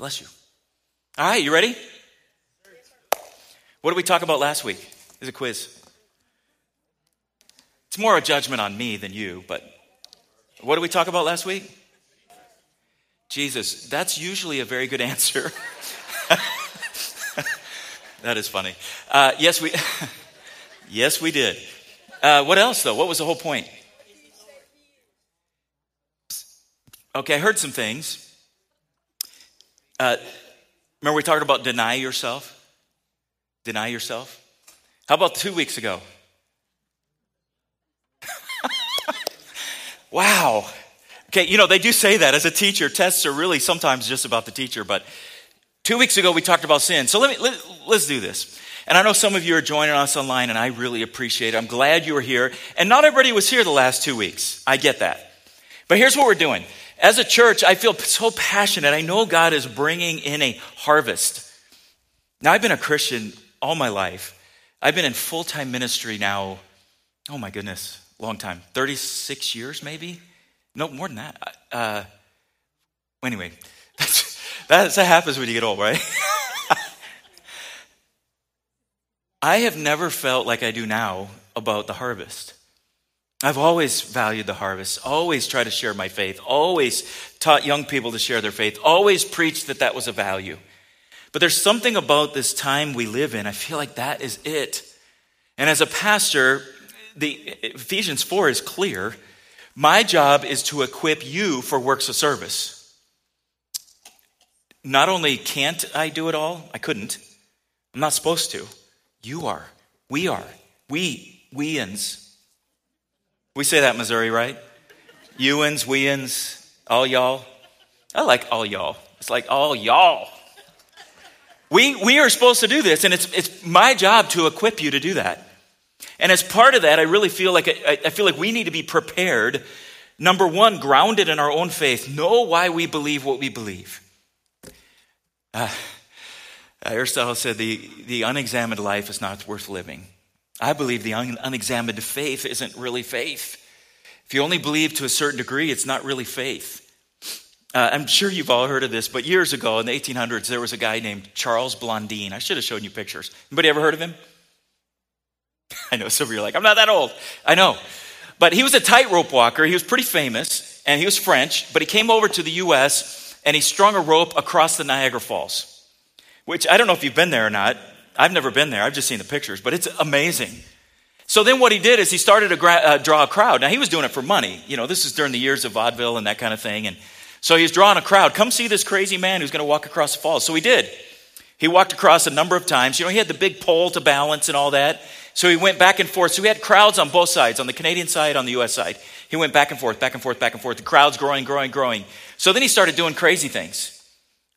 Bless you. All right, you ready? What did we talk about last week? It's a quiz. It's more a judgment on me than you, but what did we talk about last week? Jesus. That's usually a very good answer. that is funny. Uh, yes, we. yes, we did. Uh, what else, though? What was the whole point? Okay, I heard some things. Uh, remember, we talked about deny yourself? Deny yourself? How about two weeks ago? wow. Okay, you know, they do say that as a teacher. Tests are really sometimes just about the teacher, but two weeks ago we talked about sin. So let me, let, let's do this. And I know some of you are joining us online, and I really appreciate it. I'm glad you were here. And not everybody was here the last two weeks. I get that. But here's what we're doing as a church, I feel so passionate. I know God is bringing in a harvest. Now, I've been a Christian all my life. I've been in full time ministry now, oh my goodness, long time 36 years maybe? No, more than that. Uh, anyway, that's, that's, that happens when you get old, right? I have never felt like I do now about the harvest. I've always valued the harvest, always tried to share my faith, always taught young people to share their faith, always preached that that was a value. But there's something about this time we live in, I feel like that is it. And as a pastor, the Ephesians 4 is clear. My job is to equip you for works of service. Not only can't I do it all, I couldn't. I'm not supposed to. You are. We are. We, weans we say that Missouri, right? Youans, weans, all y'all. I like all y'all. It's like all y'all. We, we are supposed to do this, and it's, it's my job to equip you to do that. And as part of that, I really feel like I, I feel like we need to be prepared. Number one, grounded in our own faith, know why we believe what we believe. Uh, Aristotle said the, the unexamined life is not worth living. I believe the un- unexamined faith isn't really faith. If you only believe to a certain degree, it's not really faith. Uh, I'm sure you've all heard of this, but years ago in the 1800s, there was a guy named Charles Blondin. I should have shown you pictures. Anybody ever heard of him? I know some of you are like, I'm not that old. I know. But he was a tightrope walker. He was pretty famous, and he was French, but he came over to the U.S. and he strung a rope across the Niagara Falls, which I don't know if you've been there or not. I've never been there, I've just seen the pictures, but it's amazing. So then what he did is he started to gra- uh, draw a crowd. Now he was doing it for money. You know, this is during the years of vaudeville and that kind of thing. And so he's drawing a crowd. Come see this crazy man who's going to walk across the falls. So he did. He walked across a number of times. You know, he had the big pole to balance and all that. So he went back and forth. So he had crowds on both sides, on the Canadian side, on the US side. He went back and forth, back and forth, back and forth. The crowd's growing, growing, growing. So then he started doing crazy things.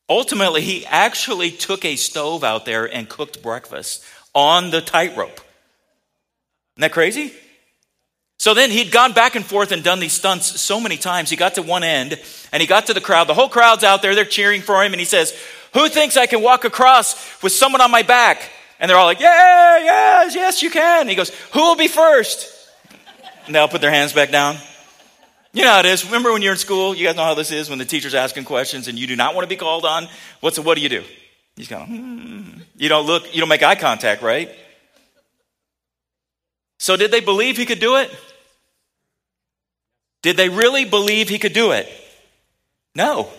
Ultimately, he actually took a stove out there and cooked breakfast on the tightrope. Isn't that crazy? So then he'd gone back and forth and done these stunts so many times. He got to one end and he got to the crowd. The whole crowd's out there, they're cheering for him, and he says, Who thinks I can walk across with someone on my back? And they're all like, Yeah, yes, yes, you can. He goes, Who will be first? And they'll put their hands back down. You know how it is. Remember when you're in school? You guys know how this is when the teacher's asking questions and you do not want to be called on. What's what do you do? You just go, hmm. You don't look, you don't make eye contact, right? So did they believe he could do it? Did they really believe he could do it? No.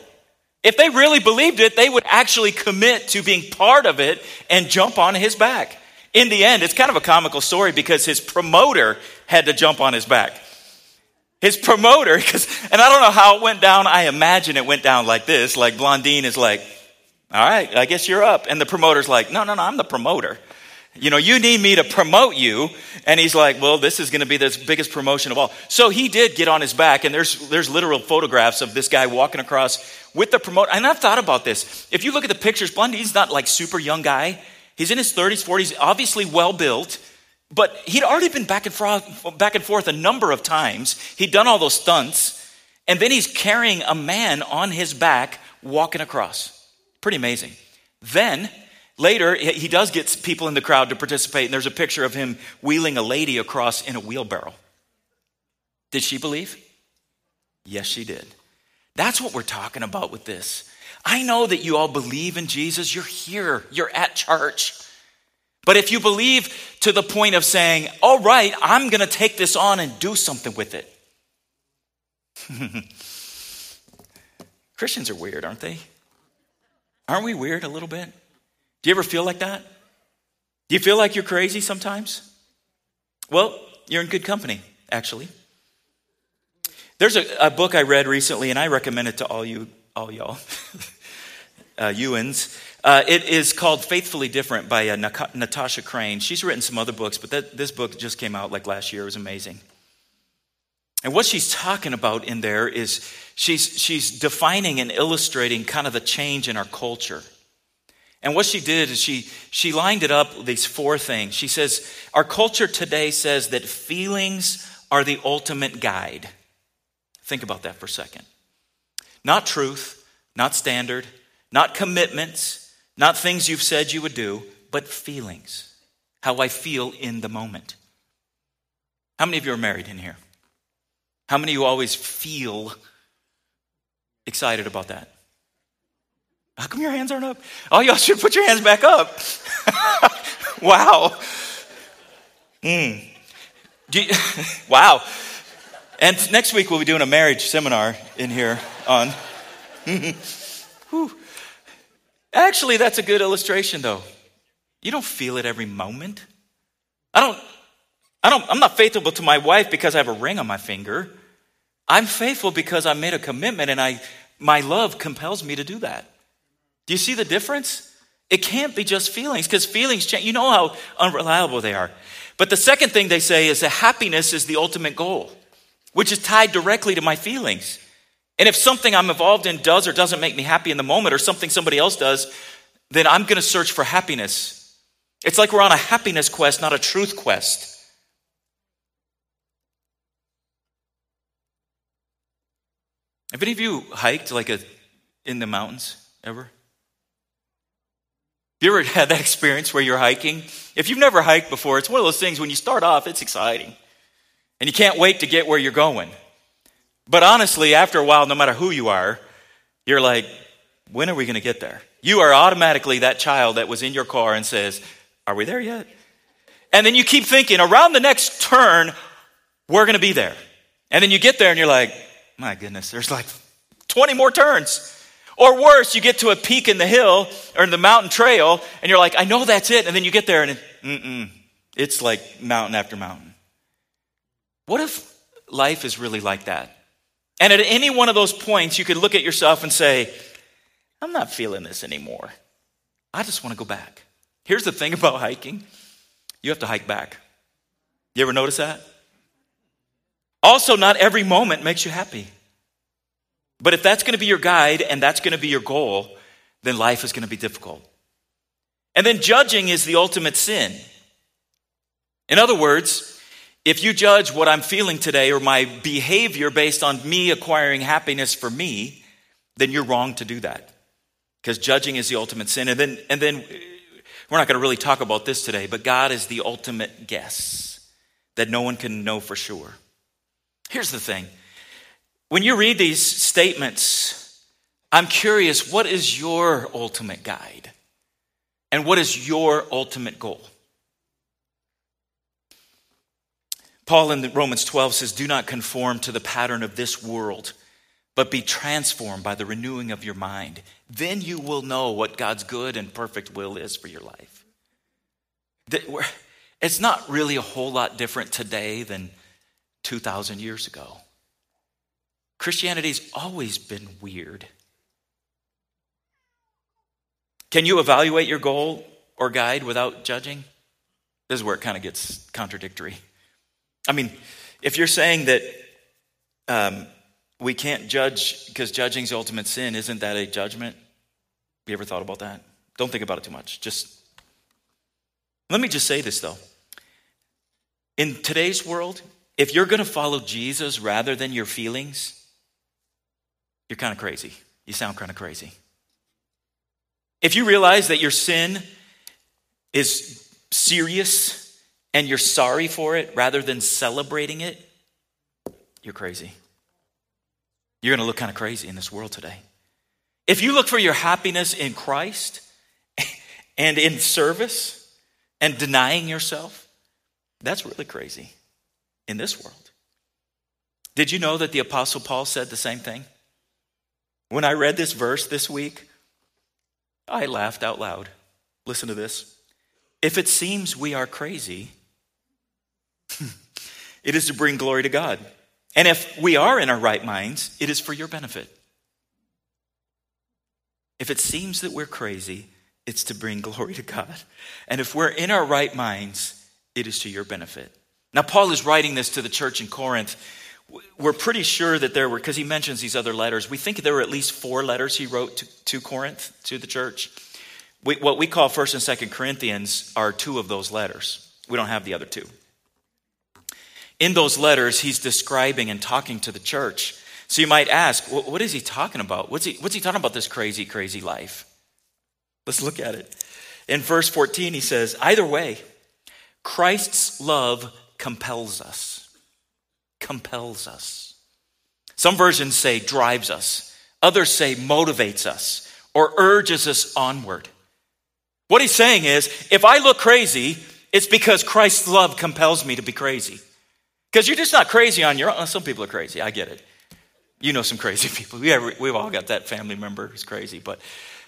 If they really believed it, they would actually commit to being part of it and jump on his back. In the end, it's kind of a comical story because his promoter had to jump on his back his promoter, because, and I don't know how it went down. I imagine it went down like this. Like Blondin is like, all right, I guess you're up. And the promoter's like, no, no, no, I'm the promoter. You know, you need me to promote you. And he's like, well, this is going to be the biggest promotion of all. So he did get on his back, and there's, there's literal photographs of this guy walking across with the promoter. And I've thought about this. If you look at the pictures, Blondin's not like super young guy. He's in his 30s, 40s, obviously well built. But he'd already been back and, forth, back and forth a number of times. He'd done all those stunts. And then he's carrying a man on his back walking across. Pretty amazing. Then, later, he does get people in the crowd to participate, and there's a picture of him wheeling a lady across in a wheelbarrow. Did she believe? Yes, she did. That's what we're talking about with this. I know that you all believe in Jesus. You're here, you're at church. But if you believe to the point of saying, all right, I'm going to take this on and do something with it. Christians are weird, aren't they? Aren't we weird a little bit? Do you ever feel like that? Do you feel like you're crazy sometimes? Well, you're in good company, actually. There's a, a book I read recently, and I recommend it to all you, all y'all, uh, Ewans. Uh, it is called Faithfully Different by uh, Natasha Crain. She's written some other books, but that, this book just came out like last year. It was amazing. And what she's talking about in there is she's, she's defining and illustrating kind of the change in our culture. And what she did is she, she lined it up, with these four things. She says, Our culture today says that feelings are the ultimate guide. Think about that for a second. Not truth, not standard, not commitments, not things you've said you would do, but feelings. How I feel in the moment. How many of you are married in here? How many of you always feel excited about that? How come your hands aren't up? Oh, y'all should put your hands back up. wow. Mm. You, wow. And next week we'll be doing a marriage seminar in here on. Actually, that's a good illustration, though. You don't feel it every moment. I don't. I don't. I'm not faithful to my wife because I have a ring on my finger. I'm faithful because I made a commitment, and I my love compels me to do that. Do you see the difference? It can't be just feelings because feelings change. You know how unreliable they are. But the second thing they say is that happiness is the ultimate goal which is tied directly to my feelings. And if something I'm involved in does or doesn't make me happy in the moment, or something somebody else does, then I'm going to search for happiness. It's like we're on a happiness quest, not a truth quest. Have any of you hiked like a, in the mountains ever? You ever had that experience where you're hiking? If you've never hiked before, it's one of those things when you start off, it's exciting. And you can't wait to get where you're going. But honestly, after a while, no matter who you are, you're like, when are we going to get there? You are automatically that child that was in your car and says, Are we there yet? And then you keep thinking, around the next turn, we're going to be there. And then you get there and you're like, My goodness, there's like 20 more turns. Or worse, you get to a peak in the hill or in the mountain trail and you're like, I know that's it. And then you get there and it, it's like mountain after mountain. What if life is really like that? And at any one of those points, you could look at yourself and say, I'm not feeling this anymore. I just want to go back. Here's the thing about hiking you have to hike back. You ever notice that? Also, not every moment makes you happy. But if that's going to be your guide and that's going to be your goal, then life is going to be difficult. And then judging is the ultimate sin. In other words, if you judge what I'm feeling today or my behavior based on me acquiring happiness for me, then you're wrong to do that. Because judging is the ultimate sin. And then, and then we're not going to really talk about this today, but God is the ultimate guess that no one can know for sure. Here's the thing when you read these statements, I'm curious what is your ultimate guide? And what is your ultimate goal? Paul in Romans 12 says, Do not conform to the pattern of this world, but be transformed by the renewing of your mind. Then you will know what God's good and perfect will is for your life. It's not really a whole lot different today than 2,000 years ago. Christianity's always been weird. Can you evaluate your goal or guide without judging? This is where it kind of gets contradictory. I mean, if you're saying that um, we can't judge because judging's the ultimate sin, isn't that a judgment? Have you ever thought about that? Don't think about it too much. Just let me just say this though. In today's world, if you're going to follow Jesus rather than your feelings, you're kind of crazy. You sound kind of crazy. If you realize that your sin is serious and you're sorry for it rather than celebrating it, you're crazy. You're going to look kind of crazy in this world today. If you look for your happiness in Christ and in service and denying yourself, that's really crazy in this world. Did you know that the Apostle Paul said the same thing? When I read this verse this week, I laughed out loud. Listen to this. If it seems we are crazy, it is to bring glory to God. And if we are in our right minds, it is for your benefit. If it seems that we're crazy, it's to bring glory to God. And if we're in our right minds, it is to your benefit. Now, Paul is writing this to the church in Corinth. We're pretty sure that there were, because he mentions these other letters, we think there were at least four letters he wrote to, to Corinth, to the church. We, what we call 1st and 2nd Corinthians are two of those letters. We don't have the other two. In those letters, he's describing and talking to the church. So you might ask, what is he talking about? What's he, what's he talking about this crazy, crazy life? Let's look at it. In verse 14, he says, Either way, Christ's love compels us. Compels us. Some versions say drives us, others say motivates us or urges us onward. What he's saying is, if I look crazy, it's because Christ's love compels me to be crazy. Because you're just not crazy on your own. Some people are crazy. I get it. You know some crazy people. We have, we've all got that family member who's crazy, but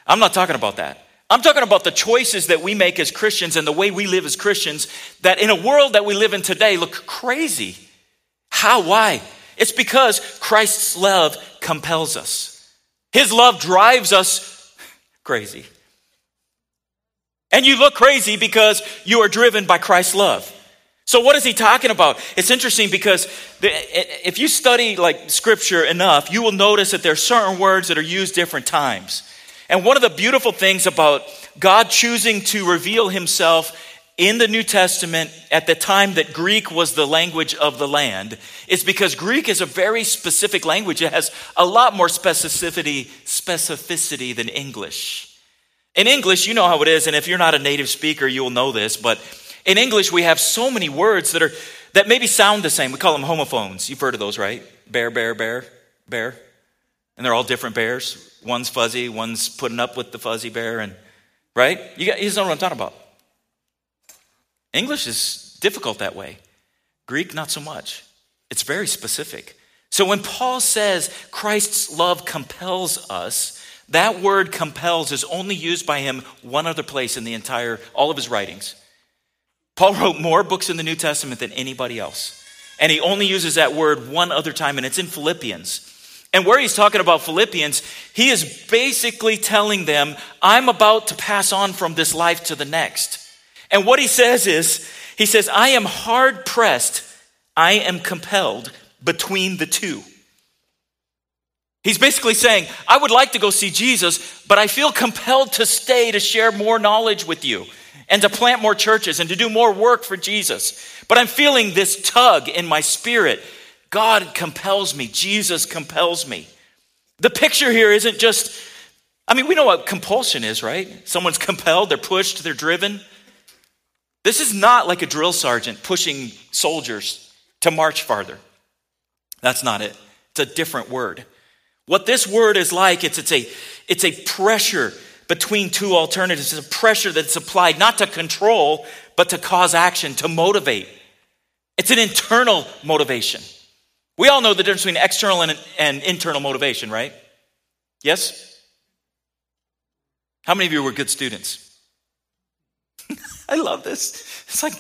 I'm not talking about that. I'm talking about the choices that we make as Christians and the way we live as Christians that in a world that we live in today look crazy. How? Why? It's because Christ's love compels us. His love drives us crazy. And you look crazy because you are driven by Christ's love. So what is he talking about? It's interesting because if you study like scripture enough, you will notice that there are certain words that are used different times. And one of the beautiful things about God choosing to reveal himself in the New Testament at the time that Greek was the language of the land is because Greek is a very specific language. It has a lot more specificity, specificity than English. In English, you know how it is, and if you're not a native speaker, you'll know this, but in English, we have so many words that are that maybe sound the same. We call them homophones. You've heard of those, right? Bear, bear, bear, bear. And they're all different bears. One's fuzzy, one's putting up with the fuzzy bear, and right? You, guys know what I'm talking about. English is difficult that way. Greek, not so much. It's very specific. So when Paul says Christ's love compels us, that word compels is only used by him one other place in the entire, all of his writings. Paul wrote more books in the New Testament than anybody else. And he only uses that word one other time, and it's in Philippians. And where he's talking about Philippians, he is basically telling them, I'm about to pass on from this life to the next. And what he says is, he says, I am hard pressed, I am compelled between the two. He's basically saying, I would like to go see Jesus, but I feel compelled to stay to share more knowledge with you and to plant more churches and to do more work for Jesus. But I'm feeling this tug in my spirit. God compels me, Jesus compels me. The picture here isn't just, I mean, we know what compulsion is, right? Someone's compelled, they're pushed, they're driven. This is not like a drill sergeant pushing soldiers to march farther. That's not it. It's a different word. What this word is like, it's, it's, a, it's a pressure between two alternatives. It's a pressure that's applied not to control, but to cause action, to motivate. It's an internal motivation. We all know the difference between external and, and internal motivation, right? Yes? How many of you were good students? I love this. It's like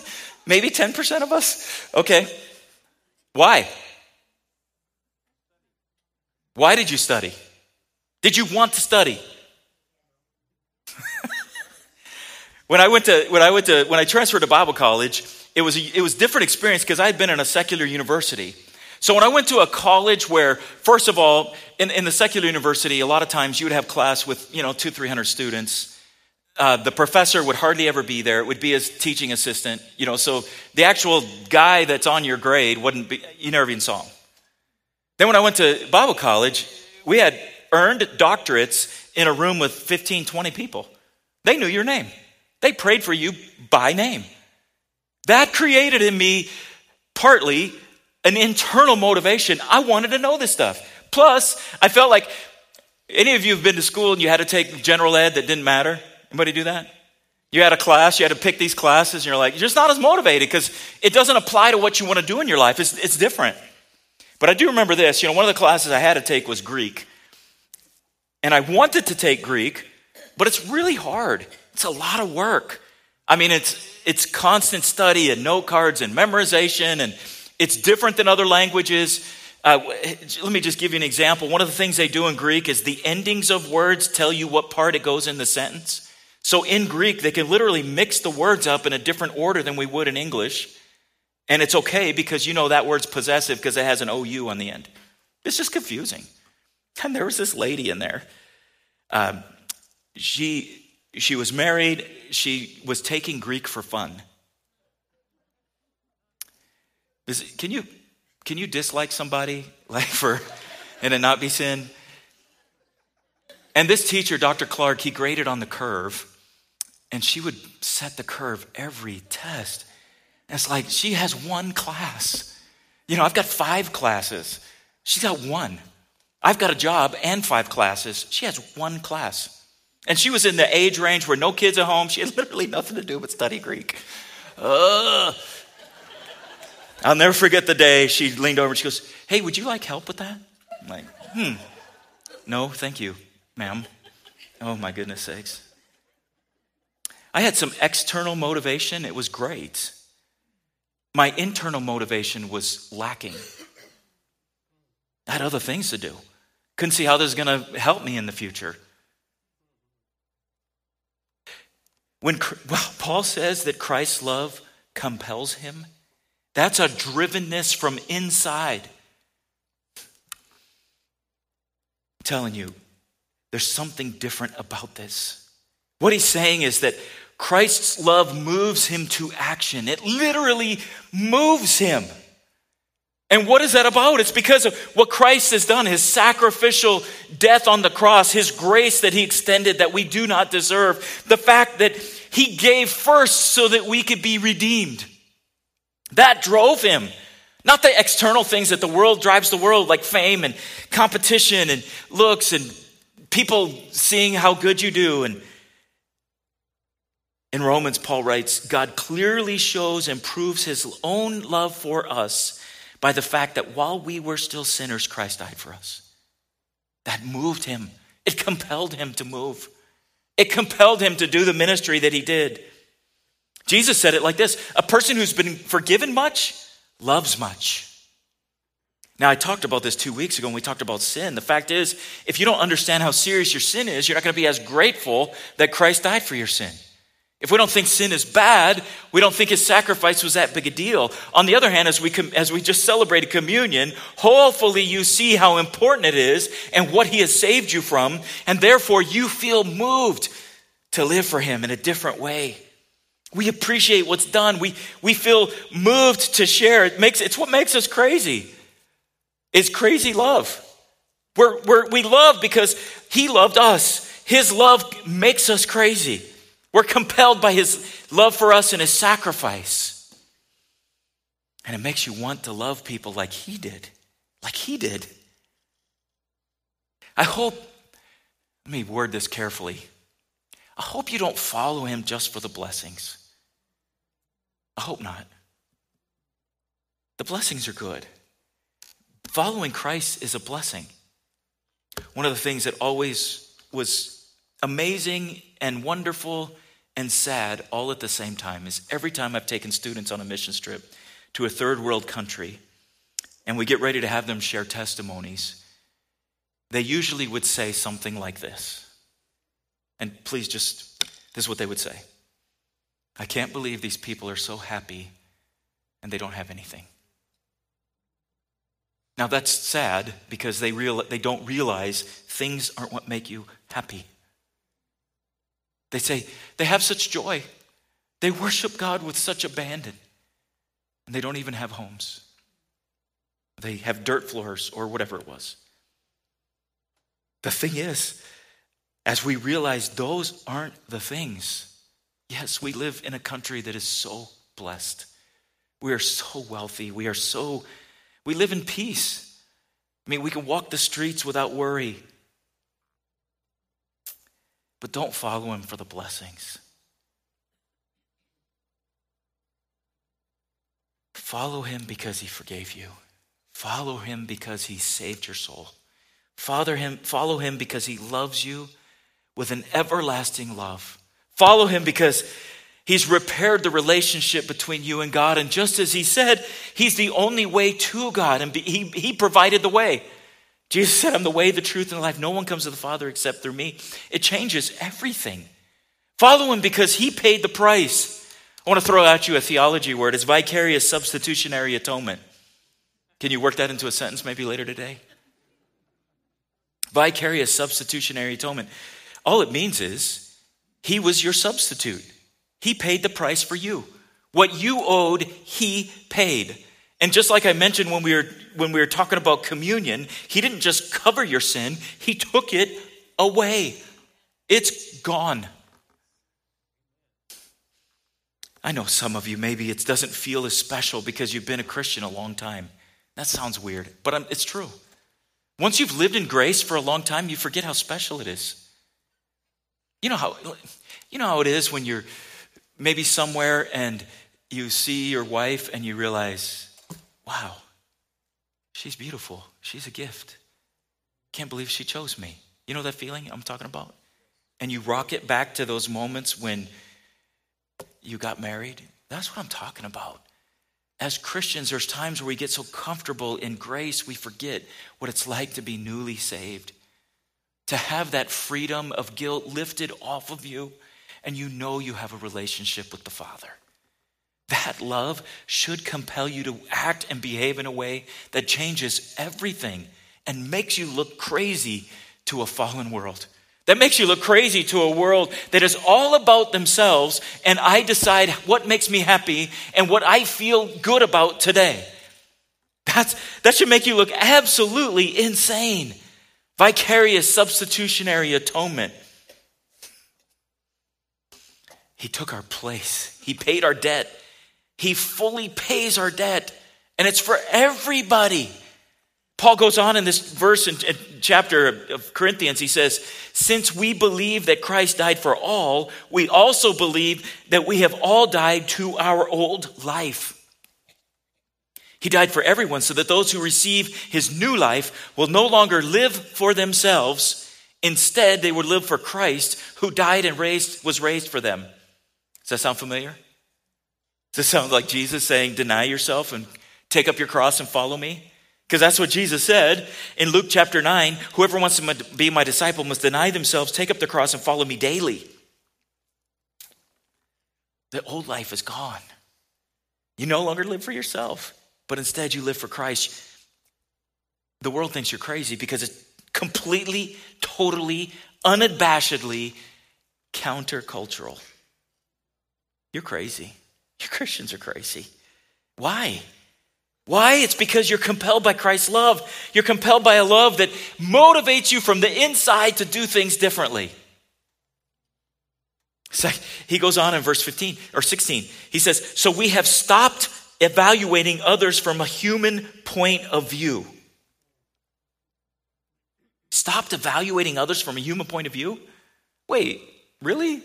maybe 10% of us. Okay. Why? Why did you study? Did you want to study? When I went to when I went to when I transferred to Bible college, it was a, it was different experience because I had been in a secular university. So when I went to a college where, first of all, in, in the secular university, a lot of times you would have class with you know two three hundred students. Uh, the professor would hardly ever be there. It would be his teaching assistant, you know. So the actual guy that's on your grade wouldn't be. You never even saw him. Then when I went to Bible college, we had earned doctorates in a room with 15, 20 people. They knew your name. They prayed for you by name. That created in me partly an internal motivation. I wanted to know this stuff. Plus, I felt like Any of you have been to school and you had to take general ed that didn't matter? Anybody do that? You had a class, you had to pick these classes, and you're like, you're just not as motivated because it doesn't apply to what you want to do in your life. It's, it's different. But I do remember this. You know, one of the classes I had to take was Greek. And I wanted to take Greek, but it's really hard. It's a lot of work. I mean, it's, it's constant study and note cards and memorization, and it's different than other languages. Uh, let me just give you an example. One of the things they do in Greek is the endings of words tell you what part it goes in the sentence. So in Greek, they can literally mix the words up in a different order than we would in English. And it's okay because you know that word's possessive because it has an OU on the end. It's just confusing. And there was this lady in there. Um, she, she was married, she was taking Greek for fun. Can, you, can you dislike somebody like for and it not be sin? And this teacher, Dr. Clark, he graded on the curve. And she would set the curve every test. And it's like she has one class. You know, I've got five classes. She's got one. I've got a job and five classes. She has one class. And she was in the age range where no kids at home. She had literally nothing to do but study Greek. Ugh. I'll never forget the day she leaned over and she goes, Hey, would you like help with that? I'm like, hmm. No, thank you, ma'am. Oh, my goodness sakes. I had some external motivation, it was great. My internal motivation was lacking. I had other things to do. Couldn't see how this is going to help me in the future. When well, Paul says that Christ's love compels him, that's a drivenness from inside. I'm telling you, there's something different about this. What he's saying is that Christ's love moves him to action. It literally moves him. And what is that about? It's because of what Christ has done, his sacrificial death on the cross, his grace that he extended that we do not deserve, the fact that he gave first so that we could be redeemed. That drove him. Not the external things that the world drives the world, like fame and competition and looks and people seeing how good you do and in Romans, Paul writes God clearly shows and proves his own love for us by the fact that while we were still sinners, Christ died for us. That moved him, it compelled him to move, it compelled him to do the ministry that he did. Jesus said it like this A person who's been forgiven much loves much. Now, I talked about this two weeks ago when we talked about sin. The fact is, if you don't understand how serious your sin is, you're not going to be as grateful that Christ died for your sin. If we don't think sin is bad, we don't think his sacrifice was that big a deal. On the other hand, as we, as we just celebrated communion, hopefully you see how important it is and what he has saved you from, and therefore you feel moved to live for him in a different way. We appreciate what's done. We, we feel moved to share. It makes, it's what makes us crazy. It's crazy love. We're, we're, we love because he loved us. His love makes us crazy. We're compelled by his love for us and his sacrifice. And it makes you want to love people like he did, like he did. I hope, let me word this carefully. I hope you don't follow him just for the blessings. I hope not. The blessings are good. Following Christ is a blessing. One of the things that always was amazing and wonderful and sad all at the same time is every time I've taken students on a mission trip to a third world country and we get ready to have them share testimonies, they usually would say something like this. And please just, this is what they would say I can't believe these people are so happy and they don't have anything. Now that's sad because they, real, they don't realize things aren't what make you happy. They say they have such joy. They worship God with such abandon. And they don't even have homes. They have dirt floors or whatever it was. The thing is, as we realize those aren't the things, yes, we live in a country that is so blessed. We are so wealthy. We are so, we live in peace. I mean, we can walk the streets without worry. But don't follow him for the blessings. Follow him because he forgave you. Follow him because he saved your soul. Follow him, follow him because he loves you with an everlasting love. Follow him because he's repaired the relationship between you and God. And just as he said, he's the only way to God, and he, he provided the way. Jesus said, I'm the way, the truth, and the life. No one comes to the Father except through me. It changes everything. Follow him because he paid the price. I want to throw at you a theology word. It's vicarious substitutionary atonement. Can you work that into a sentence maybe later today? Vicarious substitutionary atonement. All it means is he was your substitute. He paid the price for you. What you owed, he paid. And just like I mentioned when we were when we were talking about communion, he didn't just cover your sin, he took it away. It's gone. I know some of you maybe it doesn't feel as special because you've been a Christian a long time. That sounds weird, but I'm, it's true. Once you've lived in grace for a long time, you forget how special it is. You know how you know how it is when you're maybe somewhere and you see your wife and you realize, wow, she's beautiful. She's a gift. Can't believe she chose me. You know that feeling I'm talking about? And you rock it back to those moments when you got married. That's what I'm talking about as Christians, there's times where we get so comfortable in grace, we forget what it's like to be newly saved. To have that freedom of guilt lifted off of you, and you know you have a relationship with the Father. That love should compel you to act and behave in a way that changes everything and makes you look crazy to a fallen world. That makes you look crazy to a world that is all about themselves, and I decide what makes me happy and what I feel good about today. That's, that should make you look absolutely insane. Vicarious substitutionary atonement. He took our place, He paid our debt. He fully pays our debt, and it's for everybody. Paul goes on in this verse in, chapter of Corinthians. He says, Since we believe that Christ died for all, we also believe that we have all died to our old life. He died for everyone so that those who receive his new life will no longer live for themselves. Instead, they would live for Christ who died and raised, was raised for them. Does that sound familiar? Does it sound like Jesus saying, Deny yourself and take up your cross and follow me? Because that's what Jesus said in Luke chapter 9 whoever wants to be my disciple must deny themselves, take up the cross, and follow me daily. The old life is gone. You no longer live for yourself, but instead you live for Christ. The world thinks you're crazy because it's completely, totally, unabashedly countercultural. You're crazy. You Christians are crazy. Why? Why? It's because you're compelled by Christ's love. You're compelled by a love that motivates you from the inside to do things differently. He goes on in verse 15 or 16. He says, So we have stopped evaluating others from a human point of view. Stopped evaluating others from a human point of view? Wait, really?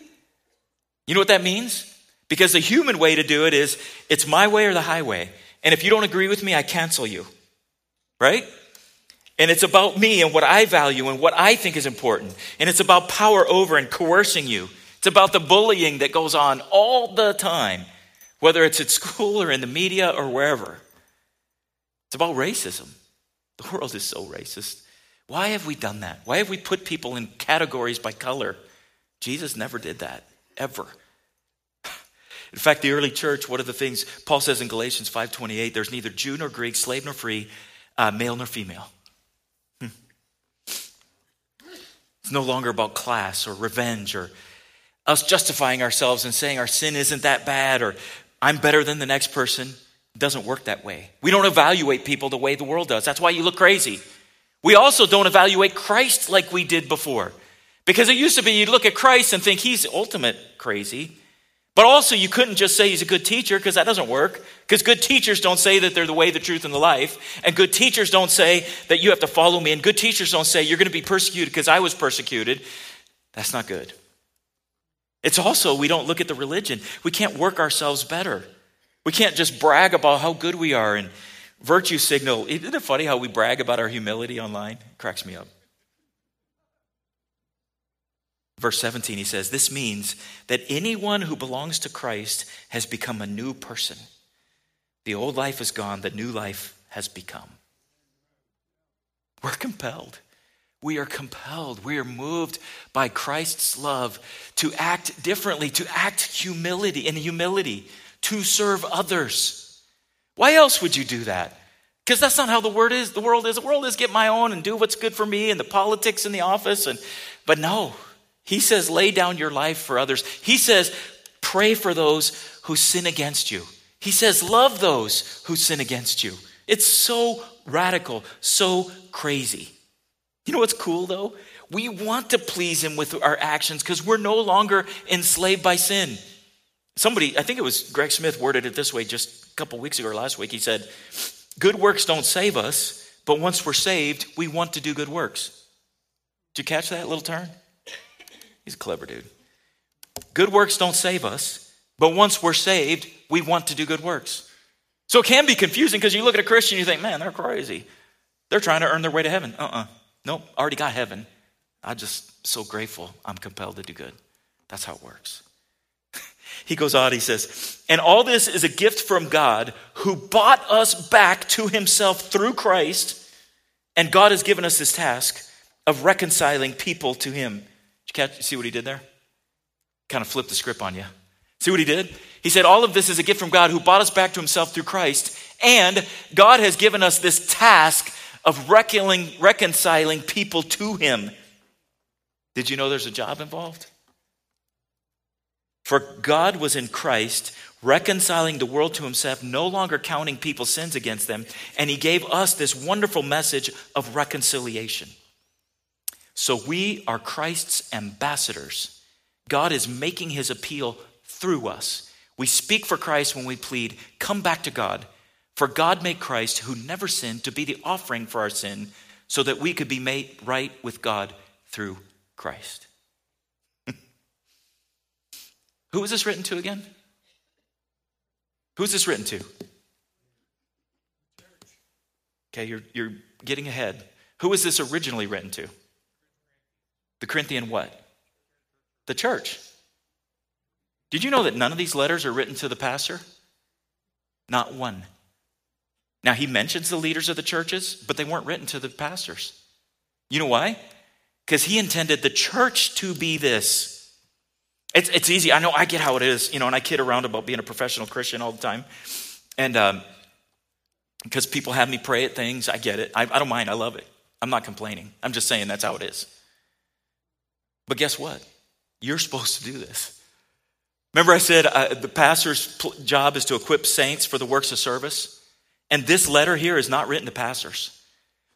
You know what that means? Because the human way to do it is it's my way or the highway. And if you don't agree with me, I cancel you. Right? And it's about me and what I value and what I think is important. And it's about power over and coercing you. It's about the bullying that goes on all the time, whether it's at school or in the media or wherever. It's about racism. The world is so racist. Why have we done that? Why have we put people in categories by color? Jesus never did that, ever. In fact, the early church, one of the things Paul says in Galatians 5.28, there's neither Jew nor Greek, slave nor free, uh, male nor female. Hmm. It's no longer about class or revenge or us justifying ourselves and saying our sin isn't that bad or I'm better than the next person. It doesn't work that way. We don't evaluate people the way the world does. That's why you look crazy. We also don't evaluate Christ like we did before. Because it used to be you'd look at Christ and think he's ultimate crazy. But also, you couldn't just say he's a good teacher because that doesn't work. Because good teachers don't say that they're the way, the truth, and the life. And good teachers don't say that you have to follow me. And good teachers don't say you're going to be persecuted because I was persecuted. That's not good. It's also, we don't look at the religion. We can't work ourselves better. We can't just brag about how good we are and virtue signal. Isn't it funny how we brag about our humility online? It cracks me up. Verse 17, he says, This means that anyone who belongs to Christ has become a new person. The old life is gone, the new life has become. We're compelled. We are compelled. We are moved by Christ's love to act differently, to act humility in humility, to serve others. Why else would you do that? Because that's not how the word is. The world is. The world is get my own and do what's good for me and the politics in the office. And but no, he says, lay down your life for others. He says, pray for those who sin against you. He says, love those who sin against you. It's so radical, so crazy. You know what's cool though? We want to please him with our actions because we're no longer enslaved by sin. Somebody, I think it was Greg Smith, worded it this way just a couple weeks ago or last week. He said, Good works don't save us, but once we're saved, we want to do good works. Did you catch that little turn? He's a clever dude. Good works don't save us, but once we're saved, we want to do good works. So it can be confusing because you look at a Christian, and you think, man, they're crazy. They're trying to earn their way to heaven. Uh uh-uh. uh Nope, already got heaven. I'm just so grateful I'm compelled to do good. That's how it works. he goes on, he says, and all this is a gift from God who bought us back to himself through Christ, and God has given us this task of reconciling people to him. You catch, see what he did there? Kind of flipped the script on you. See what he did? He said, All of this is a gift from God who bought us back to himself through Christ, and God has given us this task of reconciling people to him. Did you know there's a job involved? For God was in Christ, reconciling the world to himself, no longer counting people's sins against them, and he gave us this wonderful message of reconciliation. So we are Christ's ambassadors. God is making his appeal through us. We speak for Christ when we plead, Come back to God. For God made Christ, who never sinned, to be the offering for our sin, so that we could be made right with God through Christ. Who is this written to again? Who's this written to? Okay, you're, you're getting ahead. Who was this originally written to? The Corinthian what? The church. Did you know that none of these letters are written to the pastor? Not one. Now, he mentions the leaders of the churches, but they weren't written to the pastors. You know why? Because he intended the church to be this. It's, it's easy. I know I get how it is, you know, and I kid around about being a professional Christian all the time. And um, because people have me pray at things, I get it. I, I don't mind. I love it. I'm not complaining. I'm just saying that's how it is. But guess what? You're supposed to do this. Remember, I said uh, the pastor's job is to equip saints for the works of service? And this letter here is not written to pastors.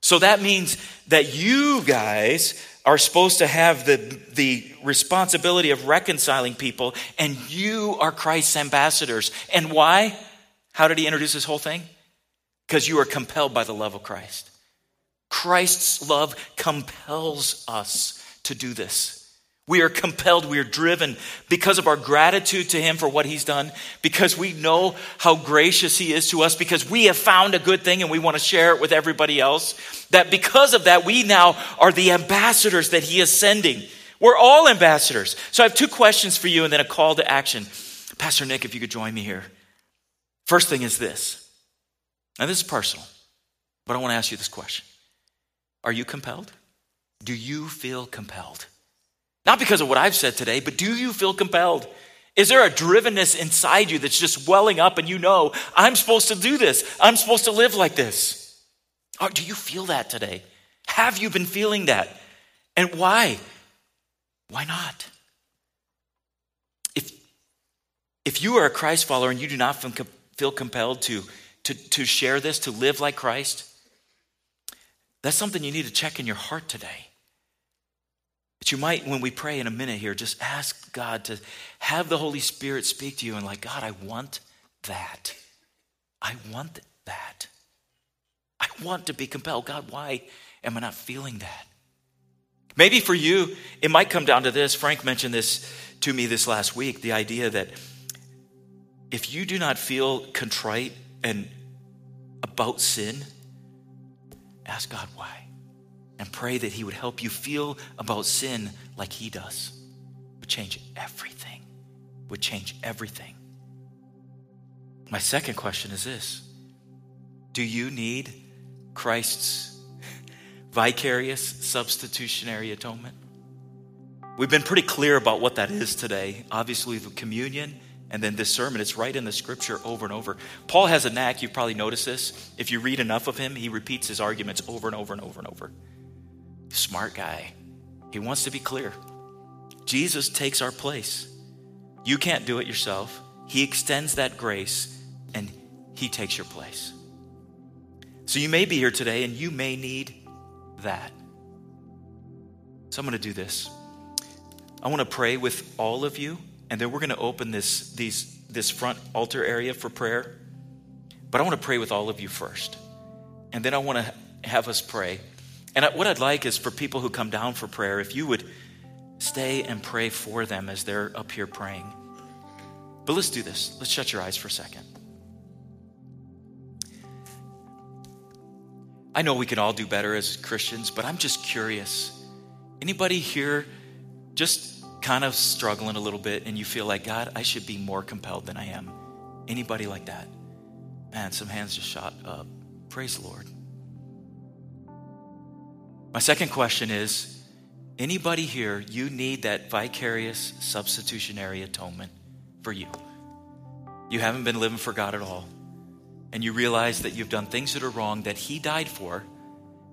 So that means that you guys are supposed to have the, the responsibility of reconciling people, and you are Christ's ambassadors. And why? How did he introduce this whole thing? Because you are compelled by the love of Christ. Christ's love compels us to do this. We are compelled, we are driven because of our gratitude to Him for what He's done, because we know how gracious He is to us, because we have found a good thing and we want to share it with everybody else. That because of that, we now are the ambassadors that He is sending. We're all ambassadors. So I have two questions for you and then a call to action. Pastor Nick, if you could join me here. First thing is this. Now, this is personal, but I want to ask you this question Are you compelled? Do you feel compelled? Not because of what I've said today, but do you feel compelled? Is there a drivenness inside you that's just welling up and you know, I'm supposed to do this? I'm supposed to live like this? Or do you feel that today? Have you been feeling that? And why? Why not? If, if you are a Christ follower and you do not feel compelled to, to, to share this, to live like Christ, that's something you need to check in your heart today. But you might, when we pray in a minute here, just ask God to have the Holy Spirit speak to you and, like, God, I want that. I want that. I want to be compelled. God, why am I not feeling that? Maybe for you, it might come down to this. Frank mentioned this to me this last week the idea that if you do not feel contrite and about sin, ask God why. And pray that He would help you feel about sin like He does. Would change everything. Would change everything. My second question is this Do you need Christ's vicarious substitutionary atonement? We've been pretty clear about what that is today. Obviously, the communion and then this sermon, it's right in the scripture over and over. Paul has a knack, you've probably noticed this. If you read enough of him, he repeats his arguments over and over and over and over. Smart guy. He wants to be clear. Jesus takes our place. You can't do it yourself. He extends that grace and he takes your place. So you may be here today and you may need that. So I'm going to do this. I want to pray with all of you, and then we're going to open this, these, this front altar area for prayer. But I want to pray with all of you first. And then I want to have us pray. And what I'd like is for people who come down for prayer, if you would stay and pray for them as they're up here praying. But let's do this. Let's shut your eyes for a second. I know we can all do better as Christians, but I'm just curious. Anybody here just kind of struggling a little bit and you feel like, God, I should be more compelled than I am. Anybody like that? Man, some hands just shot up. Praise the Lord. My second question is anybody here, you need that vicarious substitutionary atonement for you? You haven't been living for God at all. And you realize that you've done things that are wrong that He died for,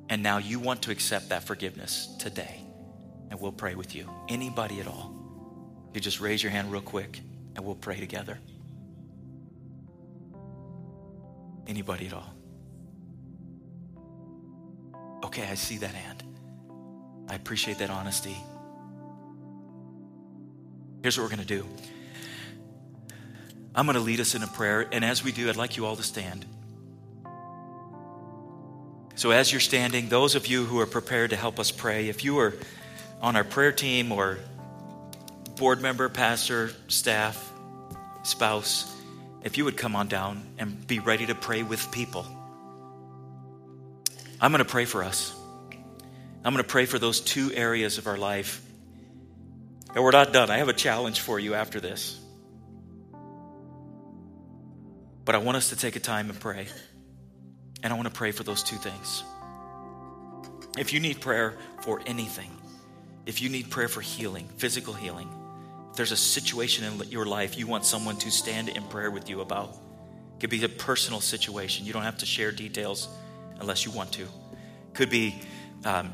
and now you want to accept that forgiveness today and we'll pray with you. Anybody at all. You just raise your hand real quick and we'll pray together. Anybody at all? Okay, I see that hand. I appreciate that honesty. Here's what we're going to do I'm going to lead us in a prayer, and as we do, I'd like you all to stand. So, as you're standing, those of you who are prepared to help us pray, if you are on our prayer team or board member, pastor, staff, spouse, if you would come on down and be ready to pray with people. I'm going to pray for us. I'm going to pray for those two areas of our life. And we're not done. I have a challenge for you after this. But I want us to take a time and pray. And I want to pray for those two things. If you need prayer for anything, if you need prayer for healing, physical healing, if there's a situation in your life you want someone to stand in prayer with you about, it could be a personal situation. You don't have to share details unless you want to. Could be, um,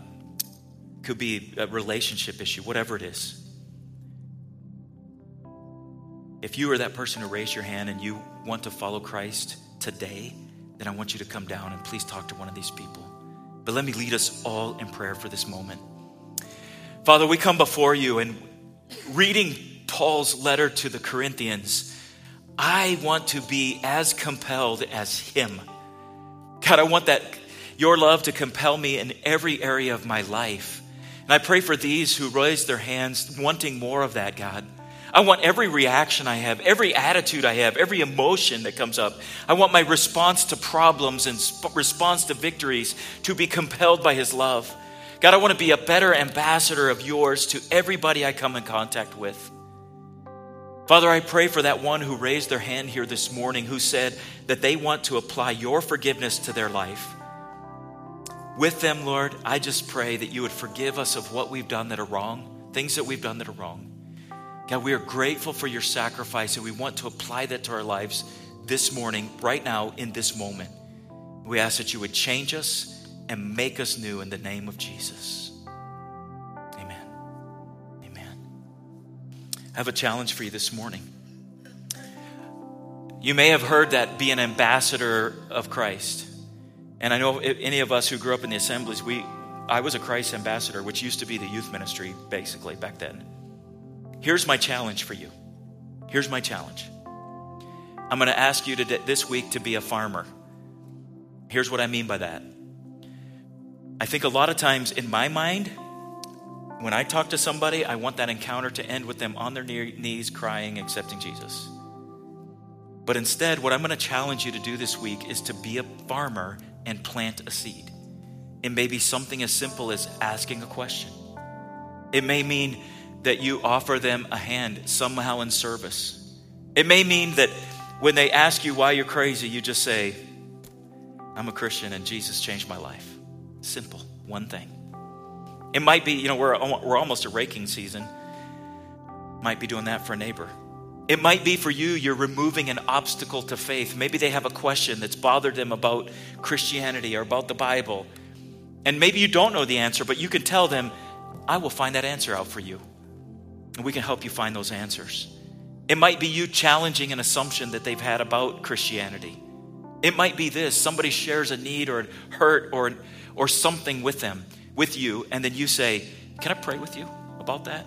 could be a relationship issue, whatever it is. If you are that person who raised your hand and you want to follow Christ today, then I want you to come down and please talk to one of these people. But let me lead us all in prayer for this moment. Father, we come before you and reading Paul's letter to the Corinthians, I want to be as compelled as him. God, I want that your love to compel me in every area of my life. And I pray for these who raise their hands wanting more of that, God. I want every reaction I have, every attitude I have, every emotion that comes up. I want my response to problems and sp- response to victories to be compelled by His love. God, I want to be a better ambassador of yours to everybody I come in contact with. Father, I pray for that one who raised their hand here this morning who said that they want to apply your forgiveness to their life. With them, Lord, I just pray that you would forgive us of what we've done that are wrong, things that we've done that are wrong. God, we are grateful for your sacrifice and we want to apply that to our lives this morning, right now, in this moment. We ask that you would change us and make us new in the name of Jesus. I have a challenge for you this morning. You may have heard that be an ambassador of Christ. And I know any of us who grew up in the assemblies, we I was a Christ ambassador, which used to be the youth ministry basically back then. Here's my challenge for you. Here's my challenge. I'm going to ask you to, this week to be a farmer. Here's what I mean by that. I think a lot of times in my mind, When I talk to somebody, I want that encounter to end with them on their knees, crying, accepting Jesus. But instead, what I'm going to challenge you to do this week is to be a farmer and plant a seed. It may be something as simple as asking a question. It may mean that you offer them a hand somehow in service. It may mean that when they ask you why you're crazy, you just say, I'm a Christian and Jesus changed my life. Simple, one thing. It might be, you know, we're, we're almost a raking season. Might be doing that for a neighbor. It might be for you, you're removing an obstacle to faith. Maybe they have a question that's bothered them about Christianity or about the Bible. And maybe you don't know the answer, but you can tell them, I will find that answer out for you. And we can help you find those answers. It might be you challenging an assumption that they've had about Christianity. It might be this somebody shares a need or a hurt or, or something with them, with you, and then you say, Can I pray with you about that?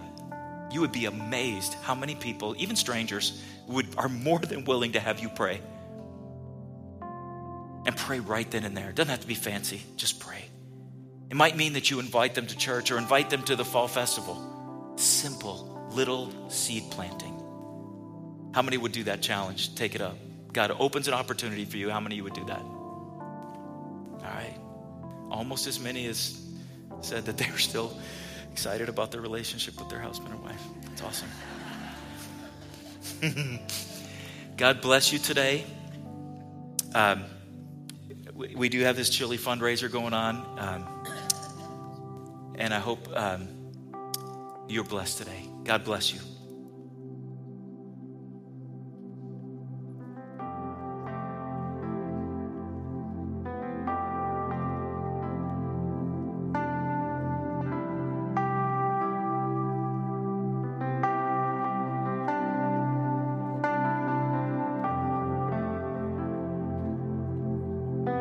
You would be amazed how many people, even strangers, would, are more than willing to have you pray. And pray right then and there. It doesn't have to be fancy, just pray. It might mean that you invite them to church or invite them to the fall festival. Simple, little seed planting. How many would do that challenge? Take it up. God opens an opportunity for you. How many you would do that? All right. Almost as many as said that they were still excited about their relationship with their husband and wife. It's awesome. God bless you today. Um, we, we, do have this chili fundraiser going on, um, and I hope um, you're blessed today. God bless you.